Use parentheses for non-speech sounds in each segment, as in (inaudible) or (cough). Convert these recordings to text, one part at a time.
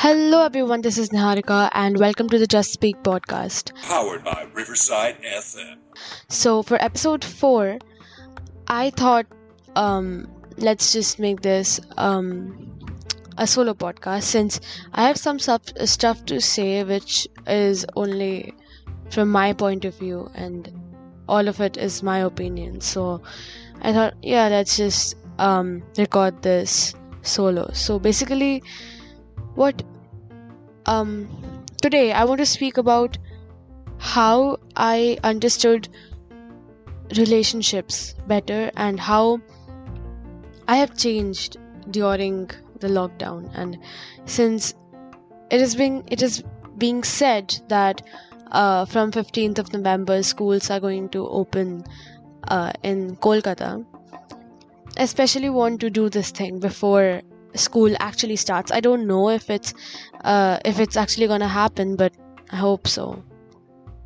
Hello, everyone. This is Niharika, and welcome to the Just Speak podcast. Powered by Riverside FM. So, for episode four, I thought, um, let's just make this um, a solo podcast since I have some stuff, stuff to say which is only from my point of view, and all of it is my opinion. So, I thought, yeah, let's just um, record this solo. So, basically, what um today i want to speak about how i understood relationships better and how i have changed during the lockdown. And since it is being it is being said that uh, from 15th of november schools are going to open uh, in kolkata I especially want to do this thing before school actually starts. I don't know if it's uh, if it's actually gonna happen but i hope so.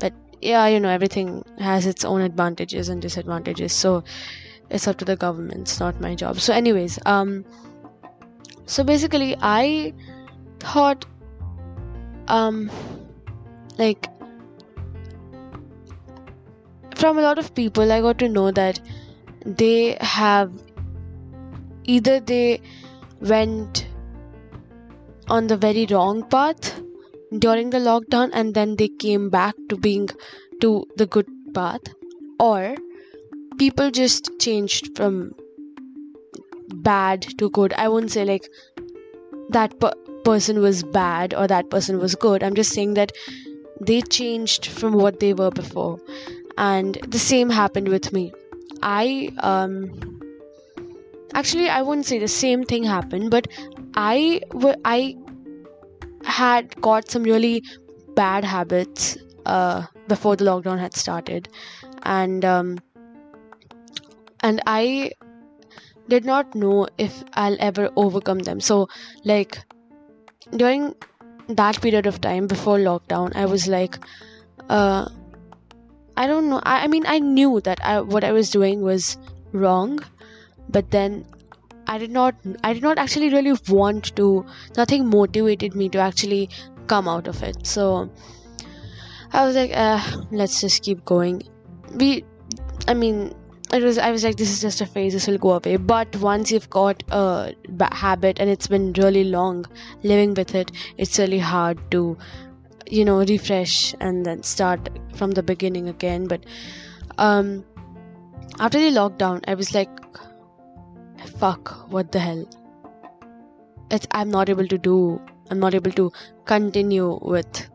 But yeah you know everything has its own advantages and disadvantages so it's up to the government. It's not my job. So anyways um so basically i thought um like from a lot of people i got to know that they have either they went on the very wrong path during the lockdown and then they came back to being to the good path. Or people just changed from bad to good. I won't say like that per- person was bad or that person was good. I'm just saying that they changed from what they were before. And the same happened with me. I um actually i wouldn't say the same thing happened but I, I had got some really bad habits uh, before the lockdown had started. And um, and i did not know if i'll ever overcome them. So like during that period of time before lockdown i was like uh, i don't know. I, I mean i knew that I, what i was doing was wrong but then i did not i did not actually really want to nothing motivated me to actually come out of it. So i was like uh, let's just keep going. We i mean it was i was like this is just a phase this will go away. But once you've got a habit and it's been really long living with it it's really hard to you know refresh and then start from the beginning again. But um after the lockdown i was like fuck what the hell? It's i'm not able to do i'm not able to continue with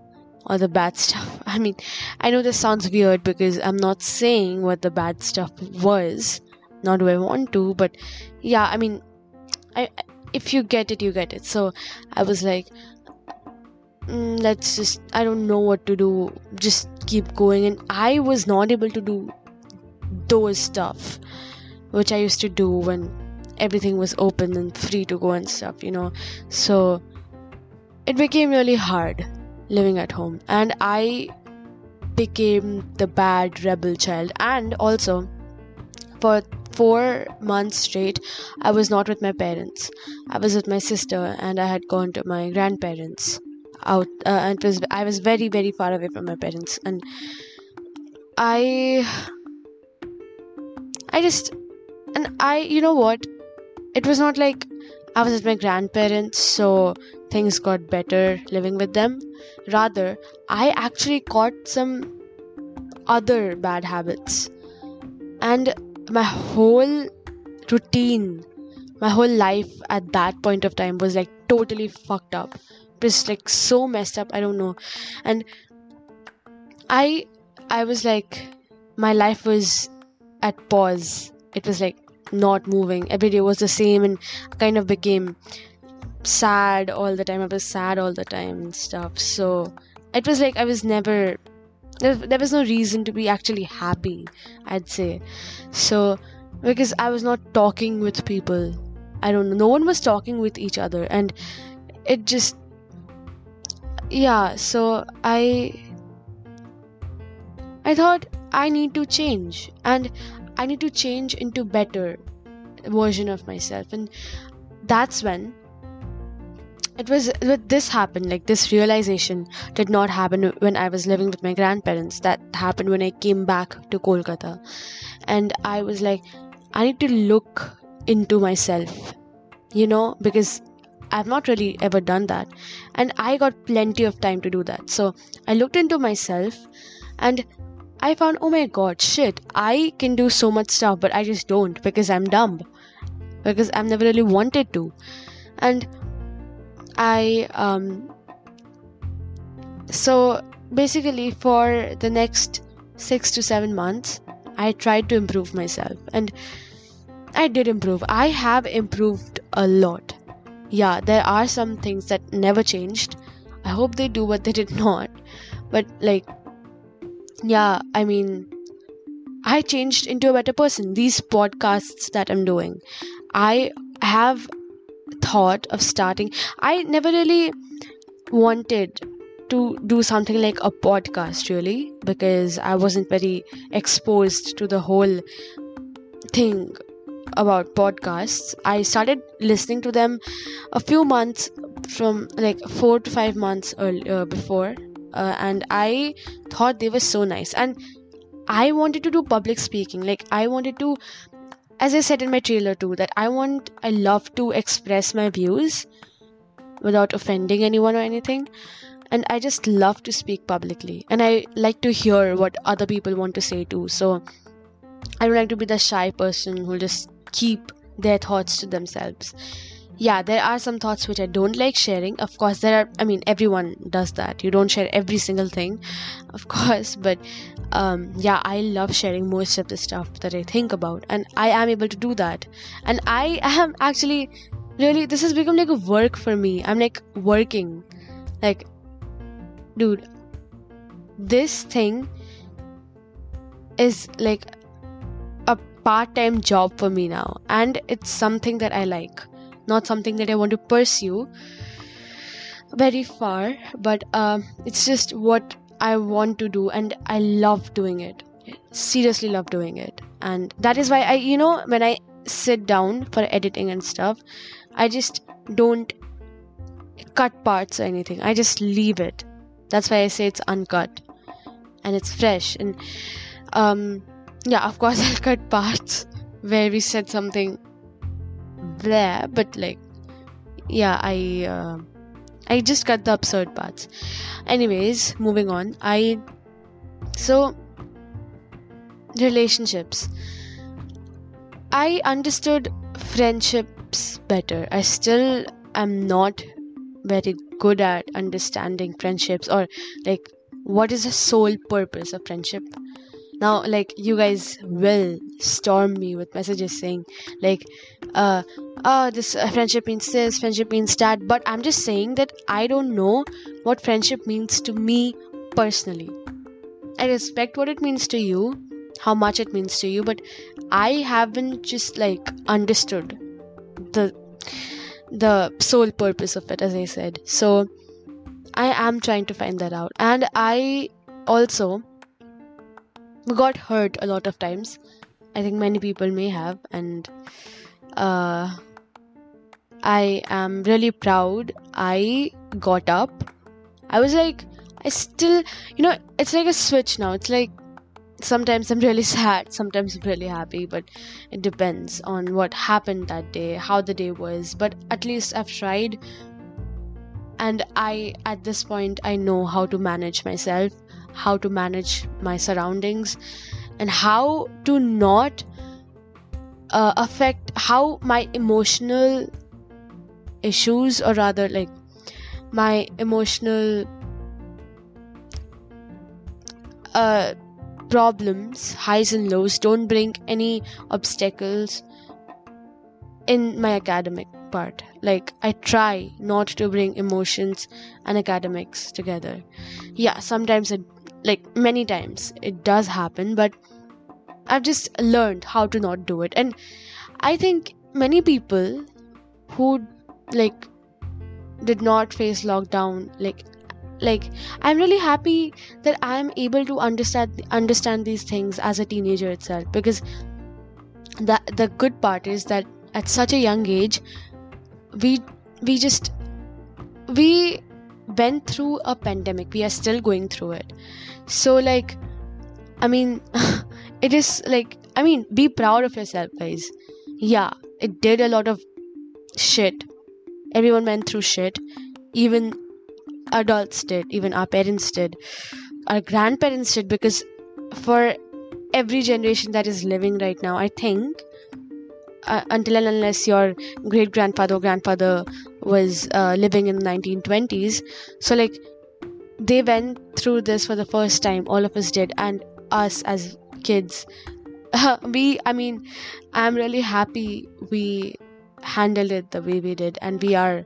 all the bad stuff. (laughs) I mean i know this sounds weird because i'm not saying what the bad stuff was nor do i want to but yeah i mean i if you get it you get it. So i was like mm, let's just i don't know what to do. Just keep going. And i was not able to do those stuff which i used to do when everything was open and free to go and stuff, you know. So it became really hard living at home, and I became the bad rebel child. And also, for four months straight, I was not with my parents. I was with my sister, and I had gone to my grandparents out. Uh, and was I was very very far away from my parents, and I I just and I you know what it was not like I was with my grandparents, so things got better living with them. Rather, I actually caught some other bad habits. And my whole routine, my whole life at that point of time was like totally fucked up. Was like so messed up, I don't know. And I I was like my life was at pause. It was like not moving. Every day was the same and kind of became sad all the time. I was sad all the time and stuff. So it was like i was never there, there was no reason to be actually happy i'd say. So because i was not talking with people. I don't know. No one was talking with each other and it just yeah. So i i thought i need to change and I need to change into better version of myself. And that's when it was this happened like this realization did not happen when i was living with my grandparents. That happened when i came back to kolkata. And i was like i need to look into myself you know because i've not really ever done that. And i got plenty of time to do that. So i looked into myself and i found oh my god shit i can do so much stuff but i just don't because i'm dumb because i've never really wanted to and I um so basically for the next 6 to 7 months I tried to improve myself and I did improve. I have improved a lot. Yeah, there are some things that never changed. I hope they do, but they did (laughs) not. But like yeah, I mean I changed into a better person. These podcasts that I'm doing, I have thought of starting. I never really wanted to do something like a podcast really because i wasn't very exposed to the whole thing about podcasts. I started listening to them a few months from like 4 to 5 months uh, before uh, and i thought they were so nice and i wanted to do public speaking like i wanted to as I said in my trailer too, that I want, I love to express my views without offending anyone or anything. And I just love to speak publicly. And I like to hear what other people want to say too. So I don't like to be the shy person who'll just keep their thoughts to themselves yeah there are some thoughts which i don't like sharing. Of course there are i mean everyone does that. You don't share every single thing (laughs) of course but um, yeah i love sharing most of the stuff that i think about and i am able to do that. And i am actually really this has become like a work for me. I'm like working. Like dude this thing is like a part-time job for me now and it's something that i like not something that I want to pursue very far, but uh, it's just what I want to do, and I love doing it. Seriously, love doing it, and that is why I, you know, when I sit down for editing and stuff, I just don't cut parts or anything. I just leave it. That's why I say it's uncut and it's fresh. And um, yeah, of course, (laughs) I'll cut parts where we said something there but like yeah i uh, i just cut the absurd parts. Anyways moving on. I so relationships. I understood friendships better. I still am not very good at understanding friendships or like what is the sole purpose of friendship now like you guys will storm me with messages saying like uh oh this uh, friendship means this friendship means that. But i'm just saying that i don't know what friendship means to me personally. I respect what it means to you how much it means to you but i haven't just like understood the the sole purpose of it as i said. So i am trying to find that out. And i also got hurt a lot of times. I think many people may have, and uh, I am really proud. I got up. I was like, I still, you know, it's like a switch now. It's like sometimes I'm really (laughs) sad, sometimes I'm really happy, but it depends on what happened that day, how the day was. But at least I've tried, and I, at this point, I know how to manage myself how to manage my surroundings and how to not uh, affect how my emotional issues or rather like my emotional uh, problems highs and lows don't bring any obstacles in my academic part. Like i try not to bring emotions and academics together. Yeah sometimes it like many times it does happen but i've just learned how to not do it. And i think many people who like did not face lockdown like like i'm really happy that i'm able to understand understand these things as a teenager itself because the the good part is that at such a young age we we just we went through a pandemic. We are still going through it. So like i mean (laughs) it is like i mean be proud of yourself guys. Yeah it did a lot of shit. Everyone went through shit. Even adults did. Even our parents did. Our grandparents did because for every generation that is living right now i think uh, until and unless your great grandfather or grandfather was uh, living in the 1920s so like they went through this for the first time all of us did and us as kids. (laughs) We i mean i'm really happy we handled it the way we did and we are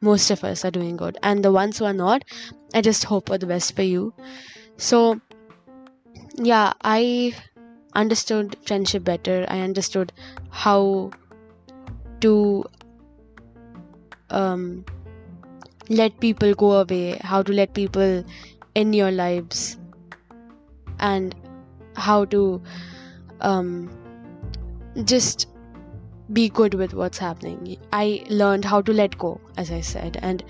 most of us are doing good. And the ones who are not i just hope for the best for you. So yeah i understood friendship better. I understood how to um let people go away. How to let people in your lives. And how to um just be good with what's happening. I learned how to let go, as I said, and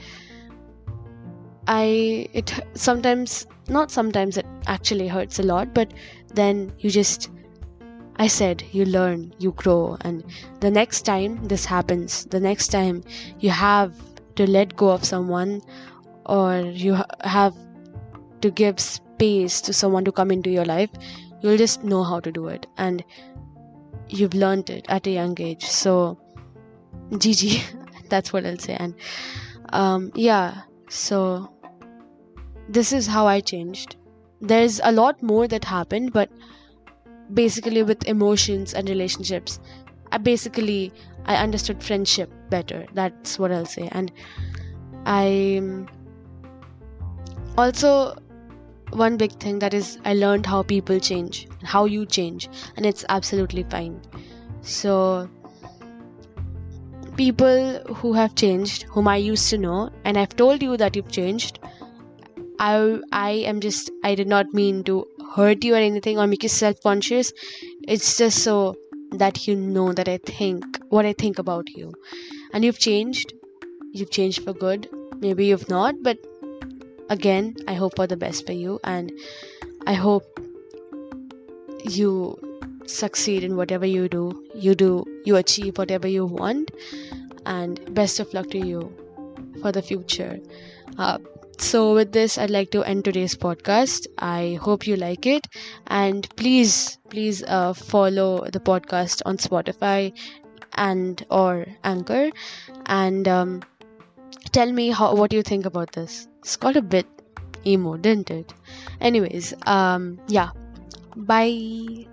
I it sometimes not sometimes it actually hurts a lot, but then you just I said you learn, you grow, and the next time this happens, the next time you have to let go of someone or you have to give space to someone to come into your life, you'll just know how to do it. And you've learned it at a young age. So, GG, (laughs) that's what I'll say. And um, yeah, so this is how I changed. There's a lot more that happened, but basically with emotions and relationships, I basically I understood friendship better. That's what I'll say. And I also one big thing that is I learned how people change, how you change, and it's absolutely fine. So people who have changed, whom I used to know, and I've told you that you've changed. I I am just I did not mean to hurt you or anything or make you self-conscious. It's just so that you know that I think what I think about you. And you've changed. You've changed for good. Maybe you've not, but again i hope for the best for you and i hope you succeed in whatever you do you do you achieve whatever you want and best of luck to you for the future uh, so with this i'd like to end today's podcast. I hope you like it. And please please uh, follow the podcast on spotify and or anchor. And um, tell me how what you think about this. It's got a bit emo didn't it? Anyways um yeah. Bye